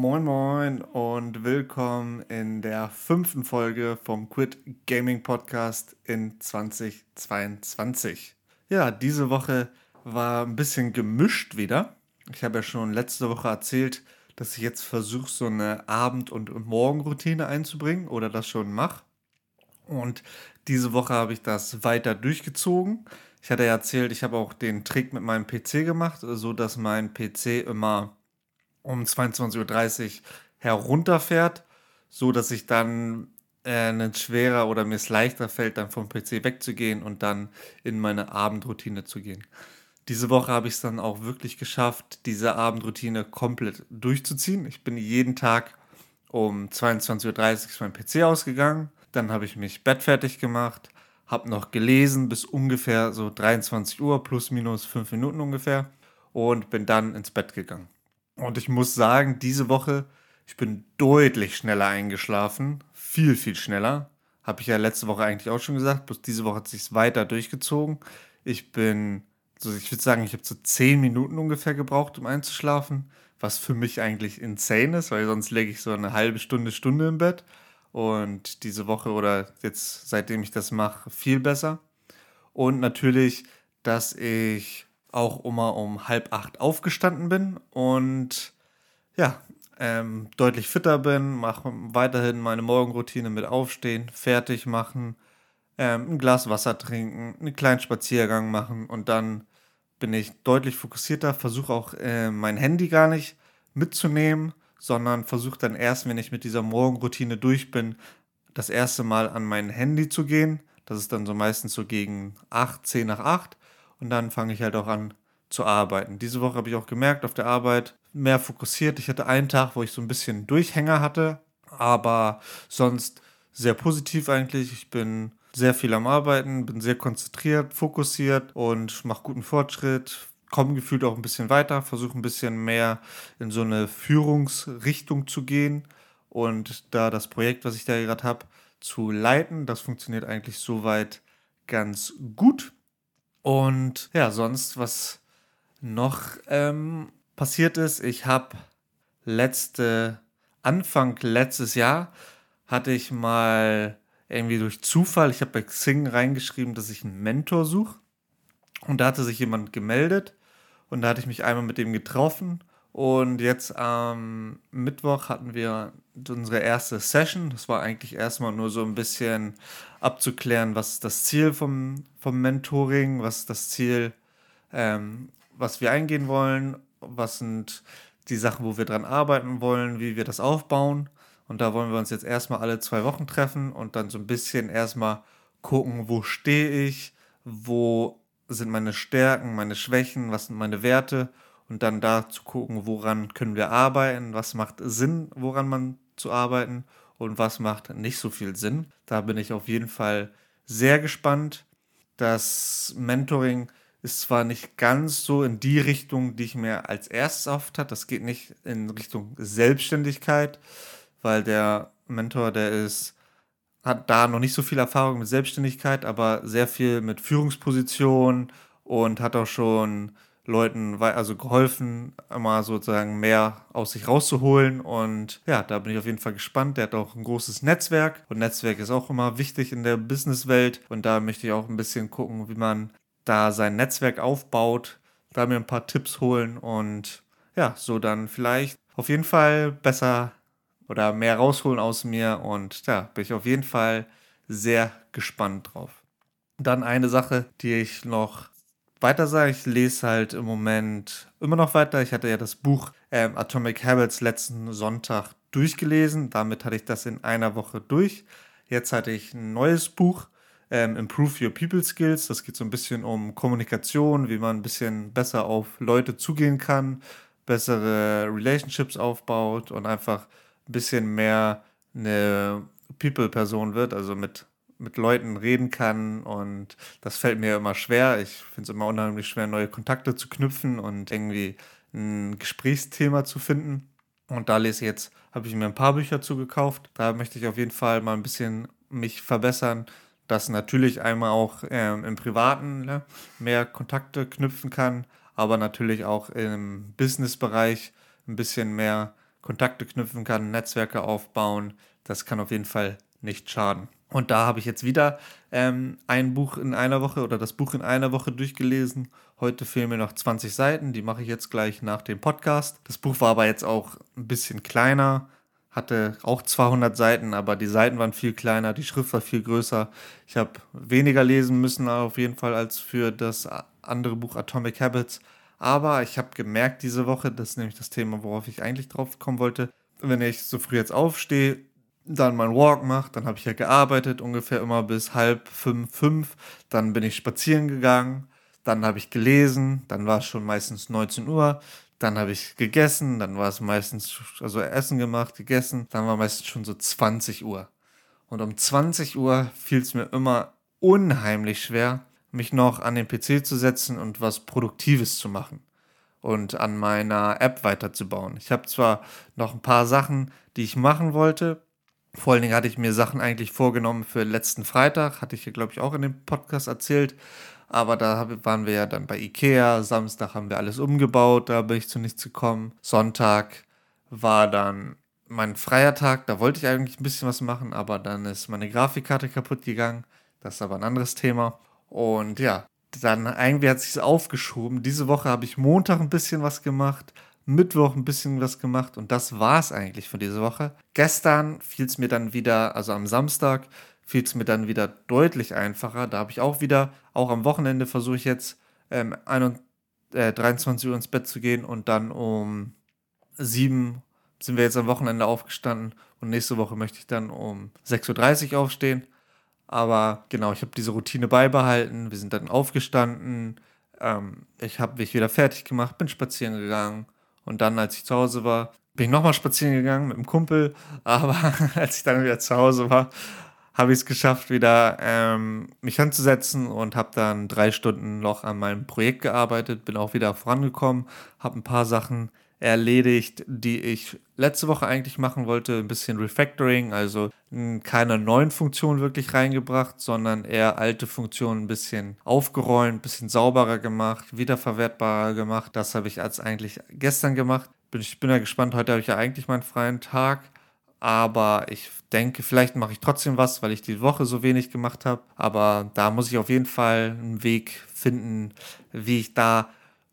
Moin Moin und willkommen in der fünften Folge vom Quit Gaming Podcast in 2022. Ja, diese Woche war ein bisschen gemischt wieder. Ich habe ja schon letzte Woche erzählt, dass ich jetzt versuche, so eine Abend- und Morgenroutine einzubringen oder das schon mache. Und diese Woche habe ich das weiter durchgezogen. Ich hatte ja erzählt, ich habe auch den Trick mit meinem PC gemacht, so dass mein PC immer um 22.30 Uhr herunterfährt, so dass ich dann äh, einen schwerer oder mir es leichter fällt, dann vom PC wegzugehen und dann in meine Abendroutine zu gehen. Diese Woche habe ich es dann auch wirklich geschafft, diese Abendroutine komplett durchzuziehen. Ich bin jeden Tag um 22.30 Uhr mein PC ausgegangen, dann habe ich mich bettfertig gemacht, habe noch gelesen bis ungefähr so 23 Uhr plus minus 5 Minuten ungefähr und bin dann ins Bett gegangen. Und ich muss sagen, diese Woche, ich bin deutlich schneller eingeschlafen. Viel, viel schneller. Habe ich ja letzte Woche eigentlich auch schon gesagt. Bloß diese Woche hat sich weiter durchgezogen. Ich bin, also ich würde sagen, ich habe so zehn Minuten ungefähr gebraucht, um einzuschlafen. Was für mich eigentlich insane ist, weil sonst lege ich so eine halbe Stunde, Stunde im Bett. Und diese Woche oder jetzt, seitdem ich das mache, viel besser. Und natürlich, dass ich auch immer um halb acht aufgestanden bin und ja, ähm, deutlich fitter bin, mache weiterhin meine Morgenroutine mit Aufstehen, fertig machen, ähm, ein Glas Wasser trinken, einen kleinen Spaziergang machen und dann bin ich deutlich fokussierter, versuche auch äh, mein Handy gar nicht mitzunehmen, sondern versuche dann erst, wenn ich mit dieser Morgenroutine durch bin, das erste Mal an mein Handy zu gehen. Das ist dann so meistens so gegen 8, 10 nach 8 und dann fange ich halt auch an zu arbeiten. Diese Woche habe ich auch gemerkt, auf der Arbeit mehr fokussiert. Ich hatte einen Tag, wo ich so ein bisschen Durchhänger hatte, aber sonst sehr positiv eigentlich. Ich bin sehr viel am Arbeiten, bin sehr konzentriert, fokussiert und mache guten Fortschritt. Komme gefühlt auch ein bisschen weiter, versuche ein bisschen mehr in so eine Führungsrichtung zu gehen und da das Projekt, was ich da gerade habe, zu leiten. Das funktioniert eigentlich soweit ganz gut. Und ja, sonst, was noch ähm, passiert ist, ich habe letzte, Anfang letztes Jahr hatte ich mal irgendwie durch Zufall, ich habe bei Xing reingeschrieben, dass ich einen Mentor suche. Und da hatte sich jemand gemeldet und da hatte ich mich einmal mit dem getroffen. Und jetzt am Mittwoch hatten wir unsere erste Session. Das war eigentlich erstmal nur so ein bisschen abzuklären, was ist das Ziel vom, vom Mentoring, was ist das Ziel, ähm, was wir eingehen wollen, was sind die Sachen, wo wir dran arbeiten wollen, wie wir das aufbauen. Und da wollen wir uns jetzt erstmal alle zwei Wochen treffen und dann so ein bisschen erstmal gucken, wo stehe ich, wo sind meine Stärken, meine Schwächen, was sind meine Werte und dann da zu gucken, woran können wir arbeiten, was macht Sinn, woran man zu arbeiten und was macht nicht so viel Sinn. Da bin ich auf jeden Fall sehr gespannt. Das Mentoring ist zwar nicht ganz so in die Richtung, die ich mir als erstes oft hatte. Das geht nicht in Richtung Selbstständigkeit, weil der Mentor, der ist, hat da noch nicht so viel Erfahrung mit Selbstständigkeit, aber sehr viel mit Führungspositionen und hat auch schon Leuten also geholfen, immer sozusagen mehr aus sich rauszuholen. Und ja, da bin ich auf jeden Fall gespannt. Der hat auch ein großes Netzwerk und Netzwerk ist auch immer wichtig in der Businesswelt. Und da möchte ich auch ein bisschen gucken, wie man da sein Netzwerk aufbaut, da mir ein paar Tipps holen und ja, so dann vielleicht auf jeden Fall besser oder mehr rausholen aus mir und da bin ich auf jeden Fall sehr gespannt drauf. Dann eine Sache, die ich noch weiter sage, ich lese halt im Moment immer noch weiter. Ich hatte ja das Buch ähm, Atomic Habits letzten Sonntag durchgelesen. Damit hatte ich das in einer Woche durch. Jetzt hatte ich ein neues Buch ähm, Improve Your People Skills. Das geht so ein bisschen um Kommunikation, wie man ein bisschen besser auf Leute zugehen kann, bessere Relationships aufbaut und einfach ein bisschen mehr eine People-Person wird, also mit, mit Leuten reden kann. Und das fällt mir immer schwer. Ich finde es immer unheimlich schwer, neue Kontakte zu knüpfen und irgendwie ein Gesprächsthema zu finden. Und da lese ich jetzt, habe ich mir ein paar Bücher zugekauft. Da möchte ich auf jeden Fall mal ein bisschen mich verbessern, dass natürlich einmal auch ähm, im Privaten ne, mehr Kontakte knüpfen kann, aber natürlich auch im Business-Bereich ein bisschen mehr Kontakte knüpfen kann, Netzwerke aufbauen. Das kann auf jeden Fall nicht schaden. Und da habe ich jetzt wieder ähm, ein Buch in einer Woche oder das Buch in einer Woche durchgelesen. Heute fehlen mir noch 20 Seiten, die mache ich jetzt gleich nach dem Podcast. Das Buch war aber jetzt auch ein bisschen kleiner, hatte auch 200 Seiten, aber die Seiten waren viel kleiner, die Schrift war viel größer. Ich habe weniger lesen müssen auf jeden Fall als für das andere Buch Atomic Habits. Aber ich habe gemerkt diese Woche, das ist nämlich das Thema, worauf ich eigentlich drauf kommen wollte, wenn ich so früh jetzt aufstehe, dann meinen Walk mache, dann habe ich ja gearbeitet, ungefähr immer bis halb fünf, fünf. Dann bin ich spazieren gegangen, dann habe ich gelesen, dann war es schon meistens 19 Uhr. Dann habe ich gegessen, dann war es meistens, also Essen gemacht, gegessen, dann war meistens schon so 20 Uhr. Und um 20 Uhr fiel es mir immer unheimlich schwer, mich noch an den PC zu setzen und was Produktives zu machen und an meiner App weiterzubauen. Ich habe zwar noch ein paar Sachen, die ich machen wollte. Vor allen Dingen hatte ich mir Sachen eigentlich vorgenommen für letzten Freitag, hatte ich hier, glaube ich, auch in dem Podcast erzählt. Aber da waren wir ja dann bei Ikea. Samstag haben wir alles umgebaut, da bin ich zu nichts gekommen. Sonntag war dann mein freier Tag, da wollte ich eigentlich ein bisschen was machen, aber dann ist meine Grafikkarte kaputt gegangen. Das ist aber ein anderes Thema. Und ja, dann irgendwie hat sich aufgeschoben. Diese Woche habe ich Montag ein bisschen was gemacht, Mittwoch ein bisschen was gemacht und das war es eigentlich für diese Woche. Gestern fiel es mir dann wieder, also am Samstag, fiel es mir dann wieder deutlich einfacher. Da habe ich auch wieder, auch am Wochenende versuche ich jetzt ähm, 21, äh, 23 Uhr ins Bett zu gehen und dann um 7 sind wir jetzt am Wochenende aufgestanden und nächste Woche möchte ich dann um 6.30 Uhr aufstehen. Aber genau, ich habe diese Routine beibehalten. Wir sind dann aufgestanden. Ähm, ich habe mich wieder fertig gemacht, bin spazieren gegangen. Und dann, als ich zu Hause war, bin ich nochmal spazieren gegangen mit einem Kumpel. Aber als ich dann wieder zu Hause war, habe ich es geschafft, wieder ähm, mich anzusetzen und habe dann drei Stunden noch an meinem Projekt gearbeitet, bin auch wieder vorangekommen, habe ein paar Sachen erledigt, die ich letzte Woche eigentlich machen wollte. Ein bisschen Refactoring, also keine neuen Funktionen wirklich reingebracht, sondern eher alte Funktionen ein bisschen aufgeräumt, ein bisschen sauberer gemacht, wiederverwertbarer gemacht. Das habe ich als eigentlich gestern gemacht. Bin, ich bin ja gespannt, heute habe ich ja eigentlich meinen freien Tag aber ich denke, vielleicht mache ich trotzdem was, weil ich die Woche so wenig gemacht habe. Aber da muss ich auf jeden Fall einen Weg finden, wie ich da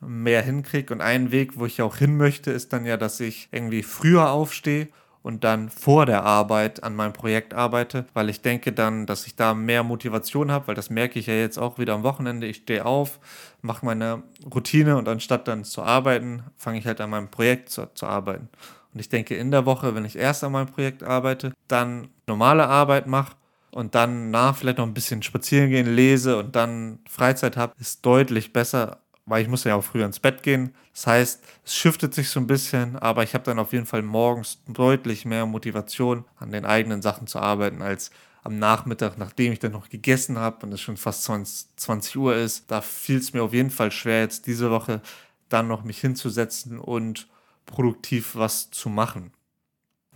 mehr hinkriege. Und ein Weg, wo ich auch hin möchte, ist dann ja, dass ich irgendwie früher aufstehe und dann vor der Arbeit an meinem Projekt arbeite, weil ich denke dann, dass ich da mehr Motivation habe, weil das merke ich ja jetzt auch wieder am Wochenende. Ich stehe auf, mache meine Routine und anstatt dann zu arbeiten, fange ich halt an meinem Projekt zu, zu arbeiten. Und ich denke, in der Woche, wenn ich erst an meinem Projekt arbeite, dann normale Arbeit mache und dann nach vielleicht noch ein bisschen spazieren gehen, lese und dann Freizeit habe, ist deutlich besser, weil ich muss ja auch früher ins Bett gehen. Das heißt, es shiftet sich so ein bisschen, aber ich habe dann auf jeden Fall morgens deutlich mehr Motivation, an den eigenen Sachen zu arbeiten, als am Nachmittag, nachdem ich dann noch gegessen habe und es schon fast 20, 20 Uhr ist. Da fiel es mir auf jeden Fall schwer, jetzt diese Woche dann noch mich hinzusetzen und produktiv was zu machen.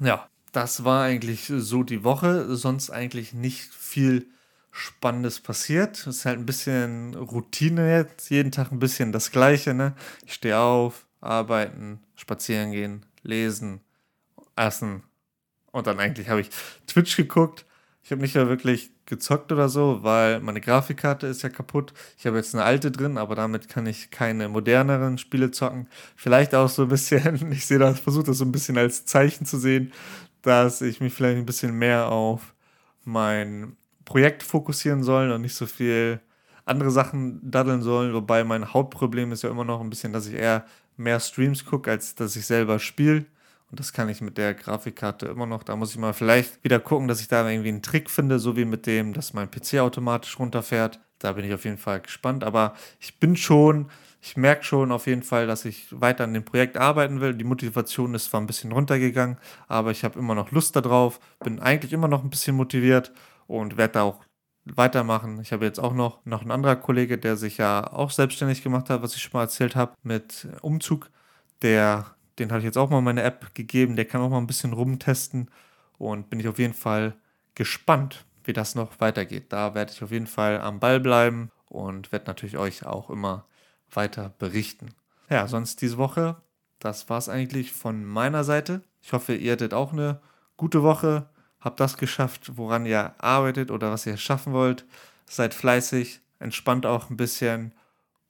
Ja, das war eigentlich so die Woche. Sonst eigentlich nicht viel Spannendes passiert. Es ist halt ein bisschen Routine jetzt. Jeden Tag ein bisschen das Gleiche. Ne? Ich stehe auf, arbeiten, spazieren gehen, lesen, essen. Und dann eigentlich habe ich Twitch geguckt. Ich habe nicht mehr wirklich gezockt oder so, weil meine Grafikkarte ist ja kaputt. Ich habe jetzt eine alte drin, aber damit kann ich keine moderneren Spiele zocken. Vielleicht auch so ein bisschen, ich sehe das, versuche das so ein bisschen als Zeichen zu sehen, dass ich mich vielleicht ein bisschen mehr auf mein Projekt fokussieren soll und nicht so viel andere Sachen daddeln soll. Wobei mein Hauptproblem ist ja immer noch ein bisschen, dass ich eher mehr Streams gucke, als dass ich selber spiele. Und das kann ich mit der Grafikkarte immer noch. Da muss ich mal vielleicht wieder gucken, dass ich da irgendwie einen Trick finde, so wie mit dem, dass mein PC automatisch runterfährt. Da bin ich auf jeden Fall gespannt. Aber ich bin schon, ich merke schon auf jeden Fall, dass ich weiter an dem Projekt arbeiten will. Die Motivation ist zwar ein bisschen runtergegangen, aber ich habe immer noch Lust darauf. Bin eigentlich immer noch ein bisschen motiviert und werde da auch weitermachen. Ich habe jetzt auch noch, noch einen anderer Kollege, der sich ja auch selbstständig gemacht hat, was ich schon mal erzählt habe, mit Umzug. Der den habe ich jetzt auch mal meine App gegeben. Der kann auch mal ein bisschen rumtesten und bin ich auf jeden Fall gespannt, wie das noch weitergeht. Da werde ich auf jeden Fall am Ball bleiben und werde natürlich euch auch immer weiter berichten. Ja, sonst diese Woche, das war es eigentlich von meiner Seite. Ich hoffe, ihr hattet auch eine gute Woche, habt das geschafft, woran ihr arbeitet oder was ihr schaffen wollt. Seid fleißig, entspannt auch ein bisschen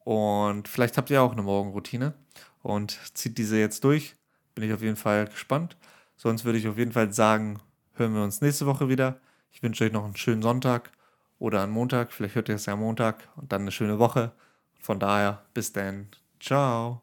und vielleicht habt ihr auch eine Morgenroutine und zieht diese jetzt durch. Bin ich auf jeden Fall gespannt. Sonst würde ich auf jeden Fall sagen, hören wir uns nächste Woche wieder. Ich wünsche euch noch einen schönen Sonntag oder einen Montag. Vielleicht hört ihr es ja am Montag und dann eine schöne Woche. Von daher, bis dann. Ciao.